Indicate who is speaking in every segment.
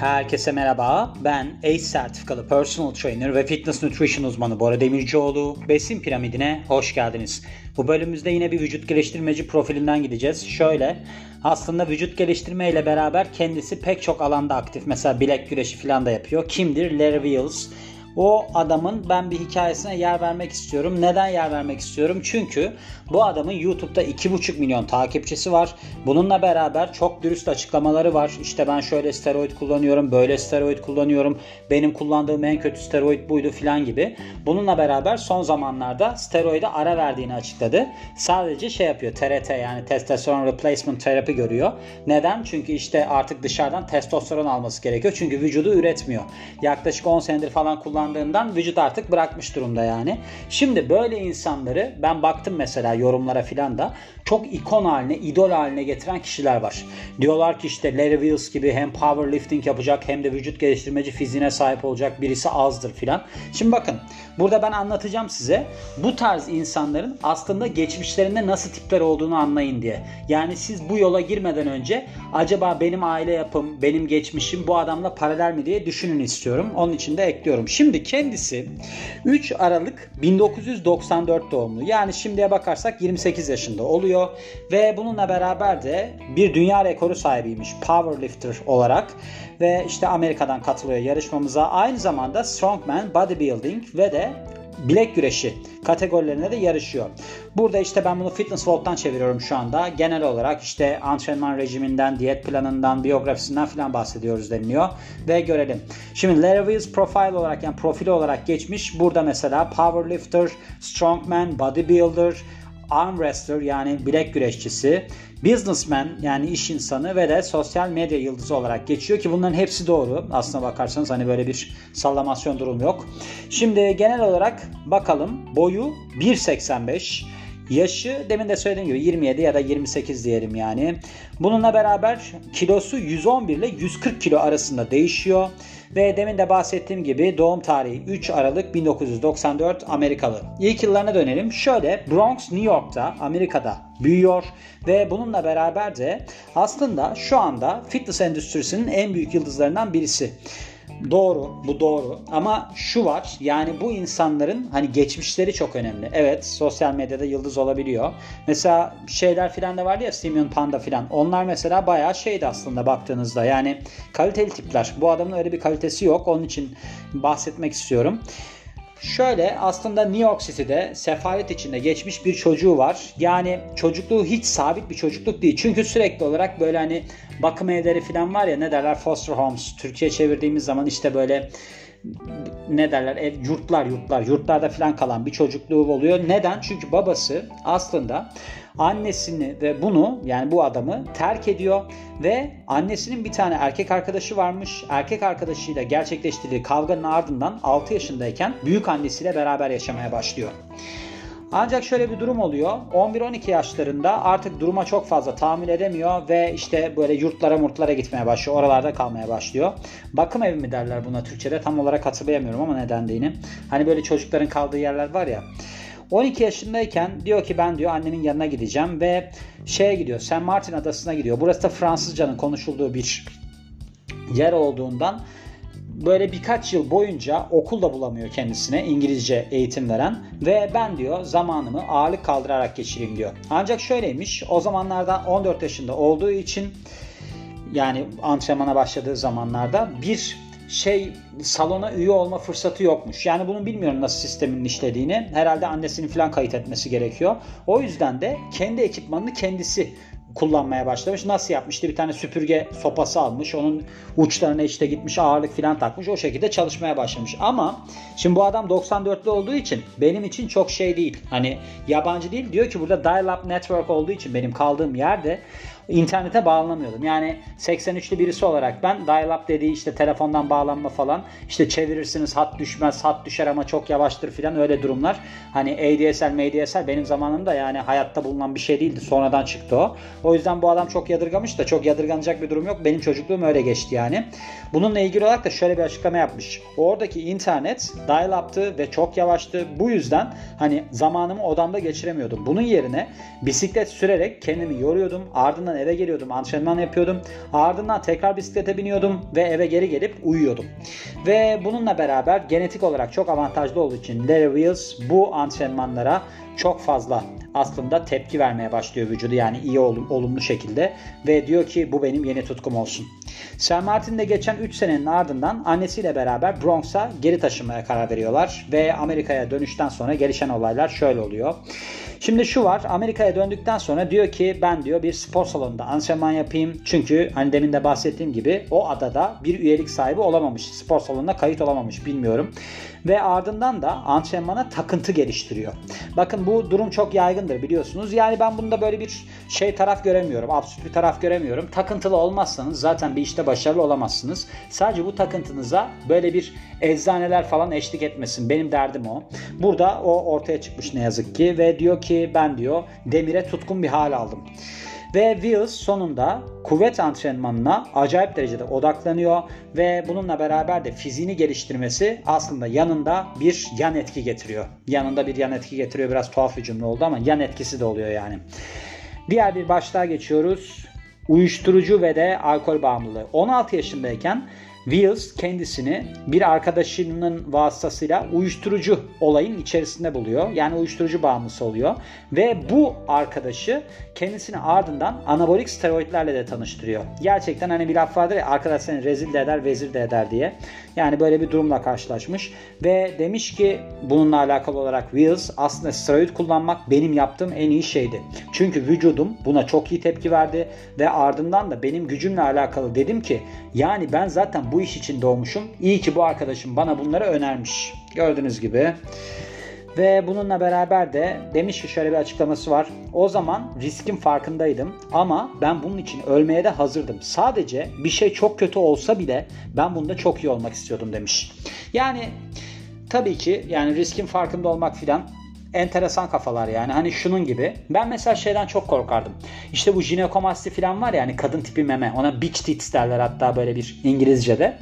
Speaker 1: Herkese merhaba. Ben ACE sertifikalı personal trainer ve fitness nutrition uzmanı Bora Demircioğlu. Besin piramidine hoş geldiniz. Bu bölümümüzde yine bir vücut geliştirmeci profilinden gideceğiz. Şöyle aslında vücut geliştirme ile beraber kendisi pek çok alanda aktif. Mesela bilek güreşi falan da yapıyor. Kimdir? Larry Wheels. O adamın ben bir hikayesine yer vermek istiyorum. Neden yer vermek istiyorum? Çünkü bu adamın YouTube'da 2,5 milyon takipçisi var. Bununla beraber çok dürüst açıklamaları var. İşte ben şöyle steroid kullanıyorum, böyle steroid kullanıyorum. Benim kullandığım en kötü steroid buydu filan gibi. Bununla beraber son zamanlarda steroide ara verdiğini açıkladı. Sadece şey yapıyor TRT yani testosteron replacement terapi görüyor. Neden? Çünkü işte artık dışarıdan testosteron alması gerekiyor. Çünkü vücudu üretmiyor. Yaklaşık 10 senedir falan kullandığından vücut artık bırakmış durumda yani. Şimdi böyle insanları ben baktım mesela yorumlara filan da çok ikon haline, idol haline getiren kişiler var. Diyorlar ki işte Larry Wheels gibi hem powerlifting yapacak hem de vücut geliştirmeci fiziğine sahip olacak birisi azdır filan. Şimdi bakın burada ben anlatacağım size bu tarz insanların aslında geçmişlerinde nasıl tipler olduğunu anlayın diye. Yani siz bu yola girmeden önce acaba benim aile yapım, benim geçmişim bu adamla paralel mi diye düşünün istiyorum. Onun için de ekliyorum. Şimdi kendisi 3 Aralık 1994 doğumlu. Yani şimdiye bakarsak 28 yaşında oluyor ve bununla beraber de bir dünya rekoru sahibiymiş powerlifter olarak ve işte Amerika'dan katılıyor yarışmamıza. Aynı zamanda strongman, bodybuilding ve de bilek güreşi kategorilerine de yarışıyor. Burada işte ben bunu Fitness Vault'tan çeviriyorum şu anda. Genel olarak işte antrenman rejiminden, diyet planından, biyografisinden falan bahsediyoruz deniliyor. Ve görelim. Şimdi Larry Wheels profile olarak yani profili olarak geçmiş. Burada mesela powerlifter, strongman, bodybuilder, arm wrestler yani bilek güreşçisi, businessman yani iş insanı ve de sosyal medya yıldızı olarak geçiyor ki bunların hepsi doğru. Aslına bakarsanız hani böyle bir sallamasyon durum yok. Şimdi genel olarak bakalım boyu 1.85 Yaşı demin de söylediğim gibi 27 ya da 28 diyelim yani. Bununla beraber kilosu 111 ile 140 kilo arasında değişiyor. Ve demin de bahsettiğim gibi doğum tarihi 3 Aralık 1994 Amerikalı. İlk yıllarına dönelim. Şöyle Bronx New York'ta Amerika'da büyüyor ve bununla beraber de aslında şu anda fitness endüstrisinin en büyük yıldızlarından birisi. Doğru, bu doğru. Ama şu var, yani bu insanların hani geçmişleri çok önemli. Evet, sosyal medyada yıldız olabiliyor. Mesela şeyler filan da vardı ya, Simeon Panda filan. Onlar mesela bayağı şeydi aslında baktığınızda. Yani kaliteli tipler. Bu adamın öyle bir kalitesi yok. Onun için bahsetmek istiyorum. Şöyle aslında New York City'de sefalet içinde geçmiş bir çocuğu var. Yani çocukluğu hiç sabit bir çocukluk değil. Çünkü sürekli olarak böyle hani bakım evleri falan var ya ne derler foster homes. Türkiye çevirdiğimiz zaman işte böyle ne derler ev yurtlar yurtlar yurtlarda falan kalan bir çocukluğu oluyor. Neden? Çünkü babası aslında annesini ve bunu yani bu adamı terk ediyor ve annesinin bir tane erkek arkadaşı varmış. Erkek arkadaşıyla gerçekleştirdiği kavganın ardından 6 yaşındayken büyük annesiyle beraber yaşamaya başlıyor. Ancak şöyle bir durum oluyor. 11-12 yaşlarında artık duruma çok fazla tahammül edemiyor ve işte böyle yurtlara murtlara gitmeye başlıyor. Oralarda kalmaya başlıyor. Bakım evi mi derler buna Türkçe'de tam olarak hatırlayamıyorum ama neden değilim. Hani böyle çocukların kaldığı yerler var ya. 12 yaşındayken diyor ki ben diyor annemin yanına gideceğim ve şeye gidiyor. Saint Martin adasına gidiyor. Burası da Fransızcanın konuşulduğu bir yer olduğundan böyle birkaç yıl boyunca okul da bulamıyor kendisine İngilizce eğitim veren ve ben diyor zamanımı ağırlık kaldırarak geçireyim diyor. Ancak şöyleymiş o zamanlarda 14 yaşında olduğu için yani antrenmana başladığı zamanlarda bir şey salona üye olma fırsatı yokmuş. Yani bunu bilmiyorum nasıl sistemin işlediğini. Herhalde annesinin falan kayıt etmesi gerekiyor. O yüzden de kendi ekipmanını kendisi kullanmaya başlamış. Nasıl yapmıştı? Bir tane süpürge sopası almış. Onun uçlarına işte gitmiş ağırlık falan takmış. O şekilde çalışmaya başlamış. Ama şimdi bu adam 94'lü olduğu için benim için çok şey değil. Hani yabancı değil. Diyor ki burada dial-up network olduğu için benim kaldığım yerde internete bağlanamıyordum. Yani 83'lü birisi olarak ben dial-up dediği işte telefondan bağlanma falan işte çevirirsiniz hat düşmez hat düşer ama çok yavaştır filan öyle durumlar. Hani ADSL, MDSL benim zamanımda yani hayatta bulunan bir şey değildi. Sonradan çıktı o. O yüzden bu adam çok yadırgamış da çok yadırganacak bir durum yok. Benim çocukluğum öyle geçti yani. Bununla ilgili olarak da şöyle bir açıklama yapmış. Oradaki internet dial-up'tı ve çok yavaştı. Bu yüzden hani zamanımı odamda geçiremiyordum. Bunun yerine bisiklet sürerek kendimi yoruyordum. Ardından eve geliyordum. Antrenman yapıyordum. Ardından tekrar bisiklete biniyordum ve eve geri gelip uyuyordum. Ve bununla beraber genetik olarak çok avantajlı olduğu için Larry Wheels bu antrenmanlara çok fazla aslında tepki vermeye başlıyor vücudu yani iyi olumlu şekilde ve diyor ki bu benim yeni tutkum olsun. Sir Martin de geçen 3 senenin ardından annesiyle beraber Bronx'a geri taşınmaya karar veriyorlar ve Amerika'ya dönüşten sonra gelişen olaylar şöyle oluyor. Şimdi şu var Amerika'ya döndükten sonra diyor ki ben diyor bir spor salonunda antrenman yapayım. Çünkü hani demin de bahsettiğim gibi o adada bir üyelik sahibi olamamış. Spor salonuna kayıt olamamış bilmiyorum. Ve ardından da antrenmana takıntı geliştiriyor. Bakın bu durum çok yaygındır biliyorsunuz. Yani ben bunda böyle bir şey taraf göremiyorum. Absürt bir taraf göremiyorum. Takıntılı olmazsanız zaten bir işte başarılı olamazsınız. Sadece bu takıntınıza böyle bir eczaneler falan eşlik etmesin. Benim derdim o. Burada o ortaya çıkmış ne yazık ki ve diyor ki ben diyor demire tutkun bir hal aldım. Ve Wills sonunda kuvvet antrenmanına acayip derecede odaklanıyor ve bununla beraber de fiziğini geliştirmesi aslında yanında bir yan etki getiriyor. Yanında bir yan etki getiriyor. Biraz tuhaf bir cümle oldu ama yan etkisi de oluyor yani. Diğer bir başlığa geçiyoruz. Uyuşturucu ve de alkol bağımlılığı. 16 yaşındayken Wills kendisini bir arkadaşının vasıtasıyla uyuşturucu olayın içerisinde buluyor. Yani uyuşturucu bağımlısı oluyor. Ve bu arkadaşı kendisini ardından anabolik steroidlerle de tanıştırıyor. Gerçekten hani bir laf vardır ya arkadaş seni rezil de eder vezir de eder diye. Yani böyle bir durumla karşılaşmış. Ve demiş ki bununla alakalı olarak Wills aslında steroid kullanmak benim yaptığım en iyi şeydi. Çünkü vücudum buna çok iyi tepki verdi ve ardından da benim gücümle alakalı dedim ki yani ben zaten bu iş için doğmuşum. İyi ki bu arkadaşım bana bunları önermiş. Gördüğünüz gibi. Ve bununla beraber de demiş ki şöyle bir açıklaması var. O zaman riskin farkındaydım ama ben bunun için ölmeye de hazırdım. Sadece bir şey çok kötü olsa bile ben bunda çok iyi olmak istiyordum demiş. Yani tabii ki yani riskin farkında olmak filan enteresan kafalar yani. Hani şunun gibi. Ben mesela şeyden çok korkardım. İşte bu jinekomasti falan var ya hani kadın tipi meme. Ona beach tits derler hatta böyle bir İngilizce'de.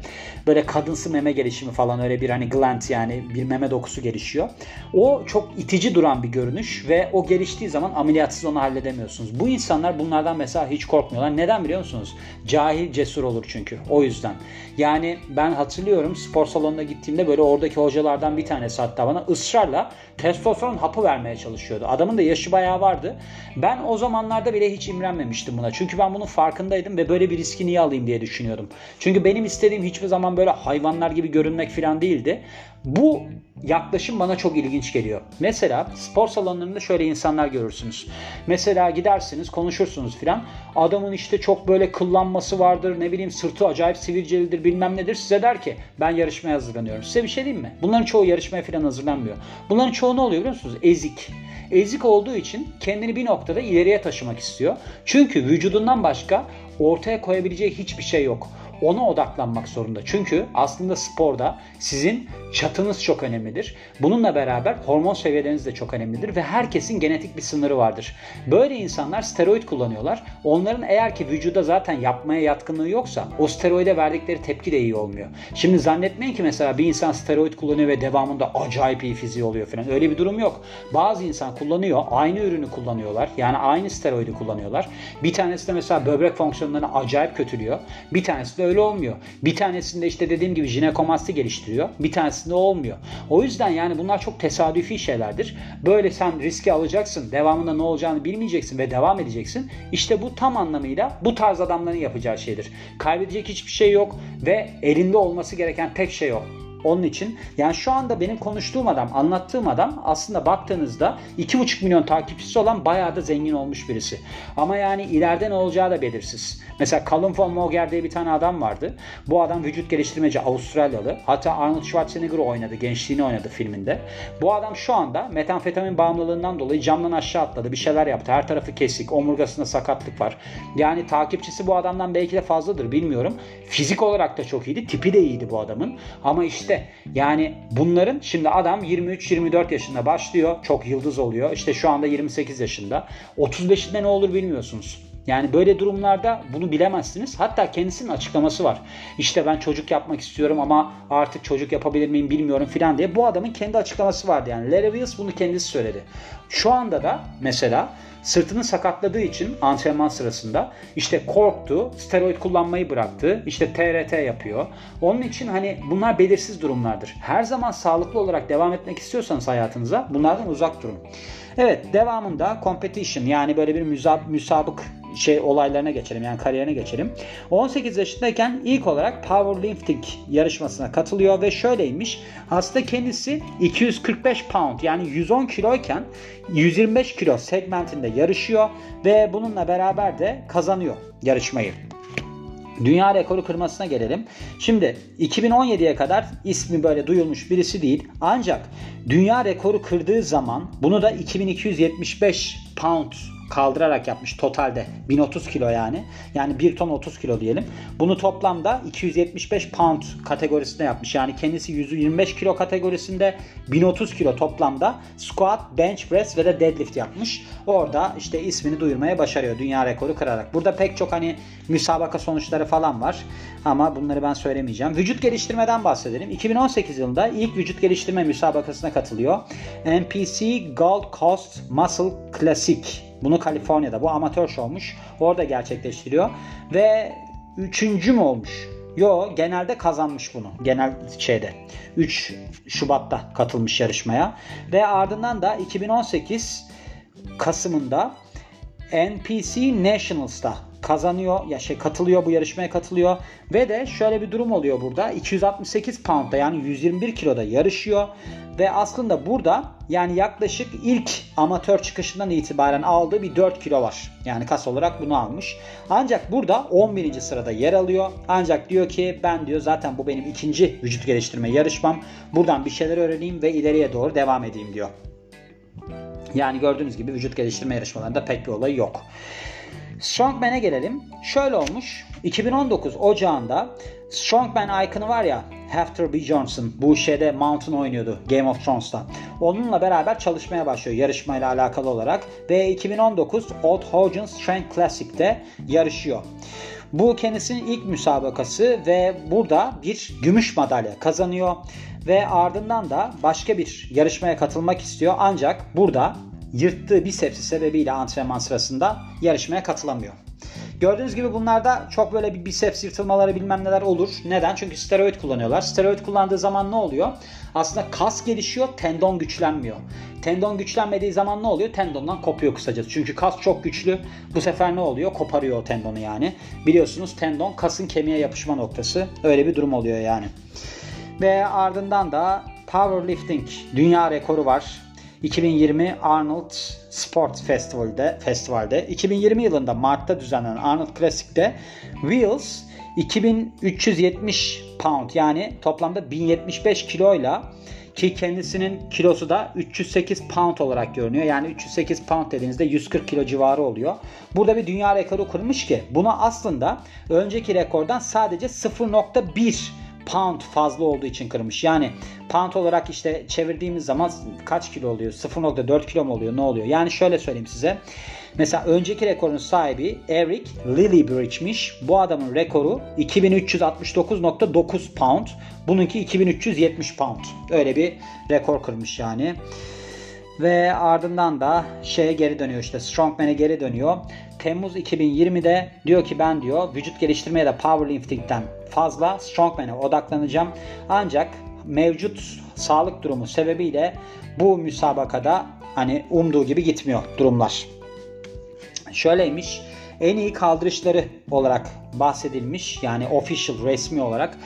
Speaker 1: Böyle kadınsı meme gelişimi falan öyle bir hani gland yani bir meme dokusu gelişiyor. O çok itici duran bir görünüş ve o geliştiği zaman ameliyatsız onu halledemiyorsunuz. Bu insanlar bunlardan mesela hiç korkmuyorlar. Neden biliyor musunuz? Cahil cesur olur çünkü. O yüzden. Yani ben hatırlıyorum spor salonuna gittiğimde böyle oradaki hocalardan bir tanesi hatta bana ısrarla testosteron hapı vermeye çalışıyordu. Adamın da yaşı bayağı vardı. Ben o zamanlarda bile hiç imrenmemiştim buna. Çünkü ben bunun farkındaydım ve böyle bir riski niye alayım diye düşünüyordum. Çünkü benim istediğim hiçbir zaman böyle hayvanlar gibi görünmek falan değildi. Bu yaklaşım bana çok ilginç geliyor. Mesela spor salonlarında şöyle insanlar görürsünüz. Mesela gidersiniz konuşursunuz filan. Adamın işte çok böyle kıllanması vardır ne bileyim sırtı acayip sivilcelidir bilmem nedir. Size der ki ben yarışmaya hazırlanıyorum. Size bir şey diyeyim mi? Bunların çoğu yarışmaya filan hazırlanmıyor. Bunların çoğu ne oluyor biliyor musunuz? Ezik. Ezik olduğu için kendini bir noktada ileriye taşımak istiyor. Çünkü vücudundan başka ortaya koyabileceği hiçbir şey yok ona odaklanmak zorunda. Çünkü aslında sporda sizin çatınız çok önemlidir. Bununla beraber hormon seviyeleriniz de çok önemlidir ve herkesin genetik bir sınırı vardır. Böyle insanlar steroid kullanıyorlar. Onların eğer ki vücuda zaten yapmaya yatkınlığı yoksa o steroide verdikleri tepki de iyi olmuyor. Şimdi zannetmeyin ki mesela bir insan steroid kullanıyor ve devamında acayip iyi fiziği oluyor falan. Öyle bir durum yok. Bazı insan kullanıyor, aynı ürünü kullanıyorlar. Yani aynı steroidi kullanıyorlar. Bir tanesi de mesela böbrek fonksiyonlarını acayip kötülüyor. Bir tanesi de öyle olmuyor. Bir tanesinde işte dediğim gibi jinekomasti geliştiriyor. Bir tanesinde olmuyor. O yüzden yani bunlar çok tesadüfi şeylerdir. Böyle sen riski alacaksın. Devamında ne olacağını bilmeyeceksin ve devam edeceksin. İşte bu tam anlamıyla bu tarz adamların yapacağı şeydir. Kaybedecek hiçbir şey yok ve elinde olması gereken tek şey o. Onun için yani şu anda benim konuştuğum adam, anlattığım adam aslında baktığınızda 2,5 milyon takipçisi olan bayağı da zengin olmuş birisi. Ama yani ileride ne olacağı da belirsiz. Mesela Callum von Moger diye bir tane adam vardı. Bu adam vücut geliştirmeci Avustralyalı. Hatta Arnold Schwarzenegger oynadı, gençliğini oynadı filminde. Bu adam şu anda metamfetamin bağımlılığından dolayı camdan aşağı atladı. Bir şeyler yaptı. Her tarafı kesik, omurgasında sakatlık var. Yani takipçisi bu adamdan belki de fazladır bilmiyorum. Fizik olarak da çok iyiydi. Tipi de iyiydi bu adamın. Ama işte işte yani bunların şimdi adam 23-24 yaşında başlıyor. Çok yıldız oluyor. İşte şu anda 28 yaşında. 35'inde ne olur bilmiyorsunuz. Yani böyle durumlarda bunu bilemezsiniz. Hatta kendisinin açıklaması var. İşte ben çocuk yapmak istiyorum ama artık çocuk yapabilir miyim bilmiyorum filan diye. Bu adamın kendi açıklaması vardı yani. Larry Wills bunu kendisi söyledi. Şu anda da mesela sırtını sakatladığı için antrenman sırasında işte korktu, steroid kullanmayı bıraktı, işte TRT yapıyor. Onun için hani bunlar belirsiz durumlardır. Her zaman sağlıklı olarak devam etmek istiyorsanız hayatınıza bunlardan uzak durun. Evet devamında competition yani böyle bir müsab müsabık şey olaylarına geçelim yani kariyerine geçelim. 18 yaşındayken ilk olarak powerlifting yarışmasına katılıyor ve şöyleymiş. Aslında kendisi 245 pound yani 110 kiloyken 125 kilo segmentinde yarışıyor ve bununla beraber de kazanıyor yarışmayı. Dünya rekoru kırmasına gelelim. Şimdi 2017'ye kadar ismi böyle duyulmuş birisi değil. Ancak dünya rekoru kırdığı zaman bunu da 2275 pound kaldırarak yapmış totalde 1030 kilo yani. Yani 1 ton 30 kilo diyelim. Bunu toplamda 275 pound kategorisinde yapmış. Yani kendisi 125 kilo kategorisinde 1030 kilo toplamda squat, bench press ve de deadlift yapmış. Orada işte ismini duyurmaya başarıyor dünya rekoru kırarak. Burada pek çok hani müsabaka sonuçları falan var. Ama bunları ben söylemeyeceğim. Vücut geliştirmeden bahsedelim. 2018 yılında ilk vücut geliştirme müsabakasına katılıyor. NPC Gold Coast Muscle Classic bunu Kaliforniya'da bu amatör şovmuş. Orada gerçekleştiriyor. Ve üçüncü mü olmuş? Yo genelde kazanmış bunu. Genel şeyde. 3 Şubat'ta katılmış yarışmaya. Ve ardından da 2018 Kasım'ında NPC Nationals'ta kazanıyor ya şey katılıyor bu yarışmaya katılıyor ve de şöyle bir durum oluyor burada 268 poundda yani 121 kiloda yarışıyor ve aslında burada yani yaklaşık ilk amatör çıkışından itibaren aldığı bir 4 kilo var. Yani kas olarak bunu almış. Ancak burada 11. sırada yer alıyor. Ancak diyor ki ben diyor zaten bu benim ikinci vücut geliştirme yarışmam. Buradan bir şeyler öğreneyim ve ileriye doğru devam edeyim diyor. Yani gördüğünüz gibi vücut geliştirme yarışmalarında pek bir olay yok. Strongman'e gelelim. Şöyle olmuş. 2019 Ocağı'nda Strongman iconu var ya Hafter B. Johnson bu şeyde Mountain oynuyordu Game of Thrones'ta. Onunla beraber çalışmaya başlıyor yarışmayla alakalı olarak ve 2019 Old Hogan Strength Classic'te yarışıyor. Bu kendisinin ilk müsabakası ve burada bir gümüş madalya kazanıyor ve ardından da başka bir yarışmaya katılmak istiyor ancak burada yırttığı bisepsi sebebiyle antrenman sırasında yarışmaya katılamıyor. Gördüğünüz gibi bunlarda çok böyle bir biceps yırtılmaları bilmem neler olur. Neden? Çünkü steroid kullanıyorlar. Steroid kullandığı zaman ne oluyor? Aslında kas gelişiyor, tendon güçlenmiyor. Tendon güçlenmediği zaman ne oluyor? Tendondan kopuyor kısacası. Çünkü kas çok güçlü. Bu sefer ne oluyor? Koparıyor o tendonu yani. Biliyorsunuz tendon kasın kemiğe yapışma noktası. Öyle bir durum oluyor yani. Ve ardından da powerlifting dünya rekoru var. 2020 Arnold Sport Festival'de, festivalde 2020 yılında Mart'ta düzenlenen Arnold Classic'te Wheels 2370 pound yani toplamda 1075 kiloyla ki kendisinin kilosu da 308 pound olarak görünüyor. Yani 308 pound dediğinizde 140 kilo civarı oluyor. Burada bir dünya rekoru kurmuş ki buna aslında önceki rekordan sadece 0.1 pound fazla olduğu için kırmış. Yani pound olarak işte çevirdiğimiz zaman kaç kilo oluyor? 0.4 kilo mu oluyor? Ne oluyor? Yani şöyle söyleyeyim size. Mesela önceki rekorun sahibi Eric Lillibridge'miş. Bu adamın rekoru 2369.9 pound. Bununki 2370 pound. Öyle bir rekor kırmış yani. Ve ardından da şeye geri dönüyor işte Strongman'e geri dönüyor. Temmuz 2020'de diyor ki ben diyor vücut geliştirmeye de powerlifting'den fazla strongman'e odaklanacağım. Ancak mevcut sağlık durumu sebebiyle bu müsabakada hani umduğu gibi gitmiyor durumlar. Şöyleymiş en iyi kaldırışları olarak bahsedilmiş yani official resmi olarak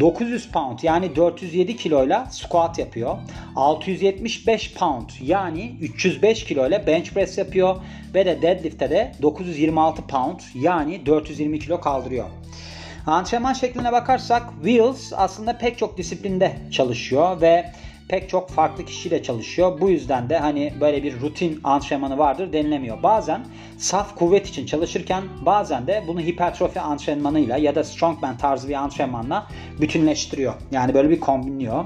Speaker 1: 900 pound yani 407 kiloyla squat yapıyor. 675 pound yani 305 kiloyla bench press yapıyor. Ve de deadlift'te de 926 pound yani 420 kilo kaldırıyor. Antrenman şekline bakarsak Wheels aslında pek çok disiplinde çalışıyor ve pek çok farklı kişiyle çalışıyor. Bu yüzden de hani böyle bir rutin antrenmanı vardır denilemiyor. Bazen saf kuvvet için çalışırken bazen de bunu hipertrofi antrenmanıyla ya da strongman tarzı bir antrenmanla bütünleştiriyor. Yani böyle bir kombinliyor.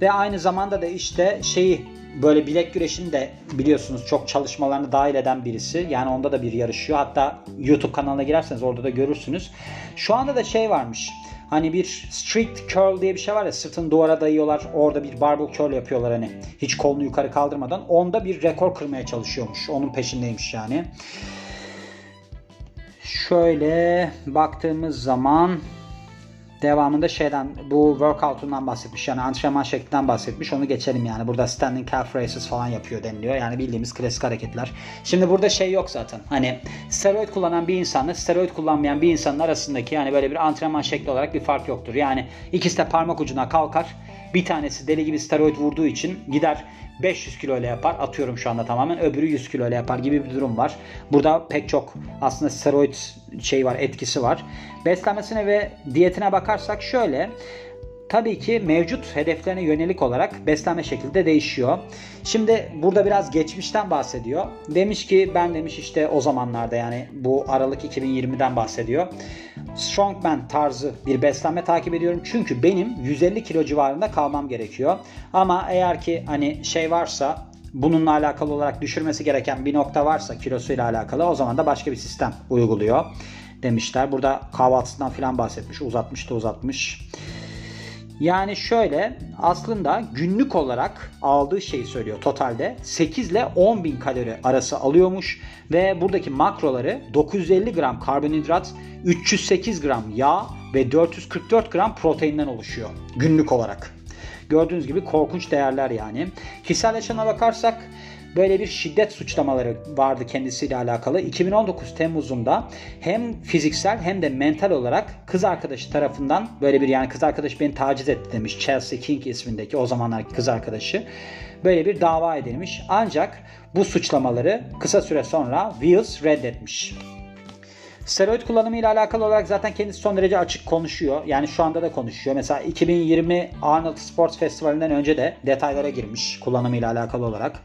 Speaker 1: Ve aynı zamanda da işte şeyi böyle bilek güreşini de biliyorsunuz çok çalışmalarını dahil eden birisi. Yani onda da bir yarışıyor. Hatta YouTube kanalına girerseniz orada da görürsünüz. Şu anda da şey varmış. Hani bir strict curl diye bir şey var ya sırtını duvara dayıyorlar. Orada bir barbell curl yapıyorlar hani. Hiç kolunu yukarı kaldırmadan. Onda bir rekor kırmaya çalışıyormuş. Onun peşindeymiş yani. Şöyle baktığımız zaman devamında şeyden bu workout'undan bahsetmiş. Yani antrenman şeklinden bahsetmiş. Onu geçelim yani. Burada standing calf raises falan yapıyor deniliyor. Yani bildiğimiz klasik hareketler. Şimdi burada şey yok zaten. Hani steroid kullanan bir insanla steroid kullanmayan bir insanın arasındaki yani böyle bir antrenman şekli olarak bir fark yoktur. Yani ikisi de parmak ucuna kalkar. Bir tanesi deli gibi steroid vurduğu için gider 500 kilo ile yapar. Atıyorum şu anda tamamen. Öbürü 100 kilo ile yapar gibi bir durum var. Burada pek çok aslında steroid şey var, etkisi var. Beslenmesine ve diyetine bakarsak şöyle tabii ki mevcut hedeflerine yönelik olarak beslenme şekli de değişiyor. Şimdi burada biraz geçmişten bahsediyor. Demiş ki ben demiş işte o zamanlarda yani bu Aralık 2020'den bahsediyor. Strongman tarzı bir beslenme takip ediyorum. Çünkü benim 150 kilo civarında kalmam gerekiyor. Ama eğer ki hani şey varsa bununla alakalı olarak düşürmesi gereken bir nokta varsa kilosuyla alakalı o zaman da başka bir sistem uyguluyor demişler. Burada kahvaltısından filan bahsetmiş. Uzatmış da uzatmış. Yani şöyle aslında günlük olarak aldığı şeyi söylüyor totalde 8 ile 10 bin kalori arası alıyormuş ve buradaki makroları 950 gram karbonhidrat, 308 gram yağ ve 444 gram proteinden oluşuyor günlük olarak. Gördüğünüz gibi korkunç değerler yani. Kişisel yaşamına bakarsak böyle bir şiddet suçlamaları vardı kendisiyle alakalı. 2019 Temmuz'unda hem fiziksel hem de mental olarak kız arkadaşı tarafından böyle bir yani kız arkadaş beni taciz etti demiş. Chelsea King ismindeki o zamanlar kız arkadaşı. Böyle bir dava edilmiş. Ancak bu suçlamaları kısa süre sonra Wills reddetmiş. Steroid kullanımı ile alakalı olarak zaten kendisi son derece açık konuşuyor. Yani şu anda da konuşuyor. Mesela 2020 Arnold Sports Festivali'nden önce de detaylara girmiş kullanımı ile alakalı olarak.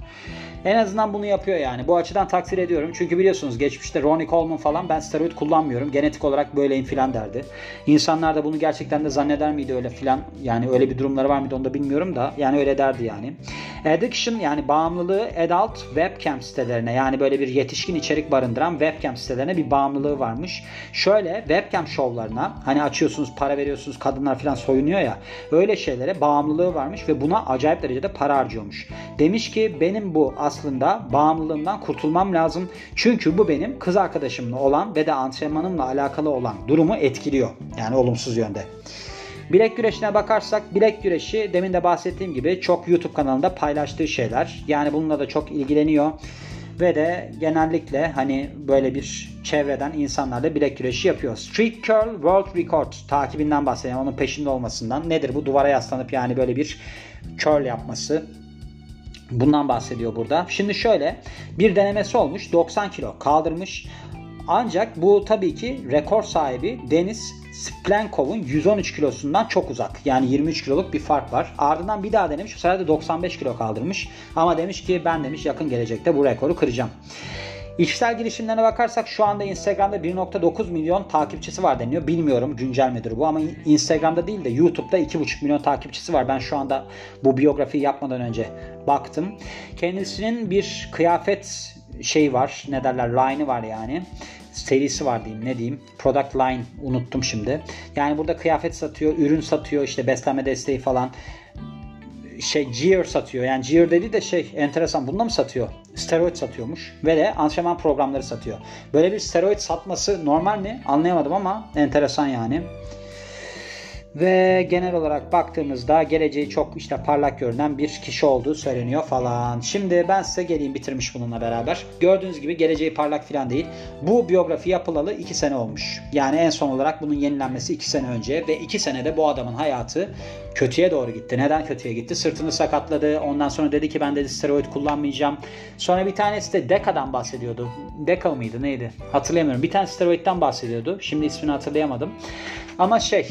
Speaker 1: En azından bunu yapıyor yani. Bu açıdan takdir ediyorum. Çünkü biliyorsunuz geçmişte Ronnie Coleman falan ben steroid kullanmıyorum. Genetik olarak böyleyim filan derdi. İnsanlar da bunu gerçekten de zanneder miydi öyle filan. Yani öyle bir durumları var mıydı onu da bilmiyorum da. Yani öyle derdi yani. Addiction yani bağımlılığı adult webcam sitelerine yani böyle bir yetişkin içerik barındıran webcam sitelerine bir bağımlılığı varmış. Şöyle webcam şovlarına hani açıyorsunuz para veriyorsunuz kadınlar filan soyunuyor ya öyle şeylere bağımlılığı varmış ve buna acayip derecede para harcıyormuş. Demiş ki benim bu aslında bağımlılığımdan kurtulmam lazım. Çünkü bu benim kız arkadaşımla olan ve de antrenmanımla alakalı olan durumu etkiliyor. Yani olumsuz yönde. Bilek güreşine bakarsak bilek güreşi demin de bahsettiğim gibi çok YouTube kanalında paylaştığı şeyler. Yani bununla da çok ilgileniyor. Ve de genellikle hani böyle bir çevreden insanlarla bilek güreşi yapıyor. Street Curl World Record takibinden bahsediyorum. Onun peşinde olmasından. Nedir bu? Duvara yaslanıp yani böyle bir curl yapması. Bundan bahsediyor burada. Şimdi şöyle bir denemesi olmuş. 90 kilo kaldırmış. Ancak bu tabii ki rekor sahibi Deniz Splenkov'un 113 kilosundan çok uzak. Yani 23 kiloluk bir fark var. Ardından bir daha denemiş. Bu sefer de 95 kilo kaldırmış. Ama demiş ki ben demiş yakın gelecekte bu rekoru kıracağım. İşsel girişimlerine bakarsak şu anda Instagram'da 1.9 milyon takipçisi var deniyor. Bilmiyorum güncel midir bu ama Instagram'da değil de YouTube'da 2.5 milyon takipçisi var. Ben şu anda bu biyografiyi yapmadan önce baktım. Kendisinin bir kıyafet şey var ne derler line'ı var yani serisi var diyeyim ne diyeyim product line unuttum şimdi. Yani burada kıyafet satıyor, ürün satıyor işte beslenme desteği falan şey gear satıyor. Yani gear dedi de şey enteresan. Bunda mı satıyor? Steroid satıyormuş. Ve de antrenman programları satıyor. Böyle bir steroid satması normal mi? Anlayamadım ama enteresan yani. Ve genel olarak baktığımızda geleceği çok işte parlak görünen bir kişi olduğu söyleniyor falan. Şimdi ben size geleyim bitirmiş bununla beraber. Gördüğünüz gibi geleceği parlak falan değil. Bu biyografi yapılalı 2 sene olmuş. Yani en son olarak bunun yenilenmesi 2 sene önce ve 2 senede bu adamın hayatı kötüye doğru gitti. Neden kötüye gitti? Sırtını sakatladı. Ondan sonra dedi ki ben dedi steroid kullanmayacağım. Sonra bir tanesi de Deka'dan bahsediyordu. Deka mıydı neydi? Hatırlayamıyorum. Bir tane steroidden bahsediyordu. Şimdi ismini hatırlayamadım. Ama şey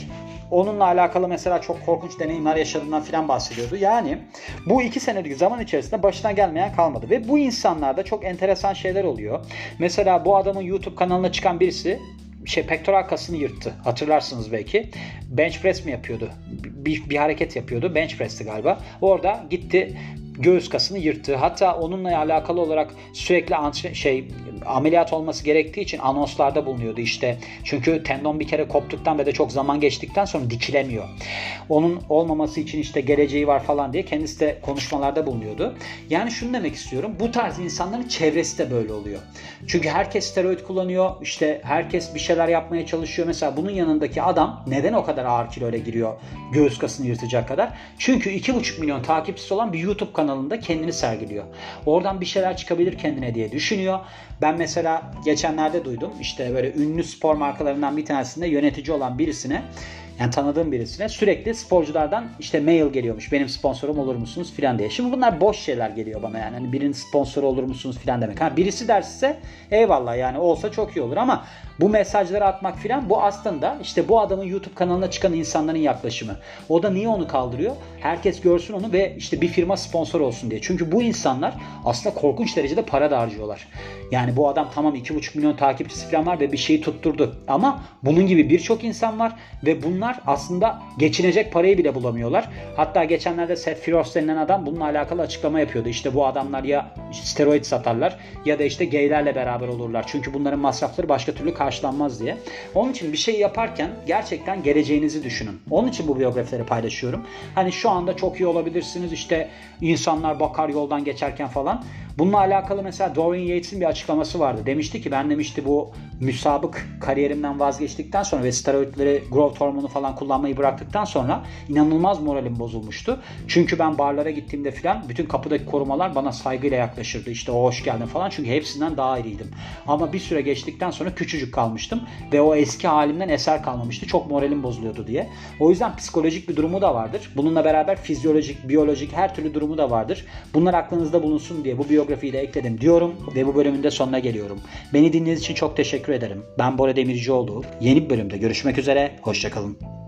Speaker 1: onunla alakalı mesela çok korkunç deneyimler yaşadığından filan bahsediyordu. Yani bu iki senelik zaman içerisinde başına gelmeyen kalmadı. Ve bu insanlarda çok enteresan şeyler oluyor. Mesela bu adamın YouTube kanalına çıkan birisi şey pektoral kasını yırttı. Hatırlarsınız belki. Bench press mi yapıyordu? Bir, bir hareket yapıyordu. Bench press'ti galiba. Orada gitti göğüs kasını yırttığı hatta onunla alakalı olarak sürekli antre- şey ameliyat olması gerektiği için anonslarda bulunuyordu işte. Çünkü tendon bir kere koptuktan ve de çok zaman geçtikten sonra dikilemiyor. Onun olmaması için işte geleceği var falan diye kendisi de konuşmalarda bulunuyordu. Yani şunu demek istiyorum. Bu tarz insanların çevresi de böyle oluyor. Çünkü herkes steroid kullanıyor. işte herkes bir şeyler yapmaya çalışıyor. Mesela bunun yanındaki adam neden o kadar ağır kiloyla giriyor göğüs kasını yırtacak kadar? Çünkü 2,5 milyon takipçisi olan bir YouTube kanalında kendini sergiliyor. Oradan bir şeyler çıkabilir kendine diye düşünüyor. Ben mesela geçenlerde duydum. işte böyle ünlü spor markalarından bir tanesinde yönetici olan birisine yani tanıdığım birisine sürekli sporculardan işte mail geliyormuş. Benim sponsorum olur musunuz filan diye. Şimdi bunlar boş şeyler geliyor bana yani. Hani birinin sponsoru olur musunuz filan demek. Ha birisi derse eyvallah yani olsa çok iyi olur ama bu mesajları atmak filan bu aslında işte bu adamın YouTube kanalına çıkan insanların yaklaşımı. O da niye onu kaldırıyor? Herkes görsün onu ve işte bir firma sponsor olsun diye. Çünkü bu insanlar aslında korkunç derecede para da harcıyorlar. Yani bu adam tamam 2,5 milyon takipçisi falan var ve bir şeyi tutturdu. Ama bunun gibi birçok insan var ve bunlar aslında geçinecek parayı bile bulamıyorlar. Hatta geçenlerde Seth Frost denilen adam bununla alakalı açıklama yapıyordu. İşte bu adamlar ya steroid satarlar ya da işte gaylerle beraber olurlar. Çünkü bunların masrafları başka türlü karşılanmaz diye. Onun için bir şey yaparken gerçekten geleceğinizi düşünün. Onun için bu biyografileri paylaşıyorum. Hani şu anda çok iyi olabilirsiniz. İşte insanlar bakar yoldan geçerken falan. Bununla alakalı mesela Dorian Yates'in bir açıklaması vardı. Demişti ki ben demişti bu müsabık kariyerimden vazgeçtikten sonra ve steroidleri, growth hormonu falan kullanmayı bıraktıktan sonra inanılmaz moralim bozulmuştu. Çünkü ben barlara gittiğimde falan bütün kapıdaki korumalar bana saygıyla yaklaşırdı. İşte o hoş geldin falan çünkü hepsinden daha iriydim. Ama bir süre geçtikten sonra küçücük kalmıştım ve o eski halimden eser kalmamıştı. Çok moralim bozuluyordu diye. O yüzden psikolojik bir durumu da vardır. Bununla beraber fizyolojik, biyolojik her türlü durumu da vardır. Bunlar aklınızda bulunsun diye bu biyografiyi de ekledim diyorum ve bu bölümün de sonuna geliyorum. Beni dinlediğiniz için çok teşekkür ederim. Ben Bora Demircioğlu. Yeni bir bölümde görüşmek üzere. Hoşçakalın.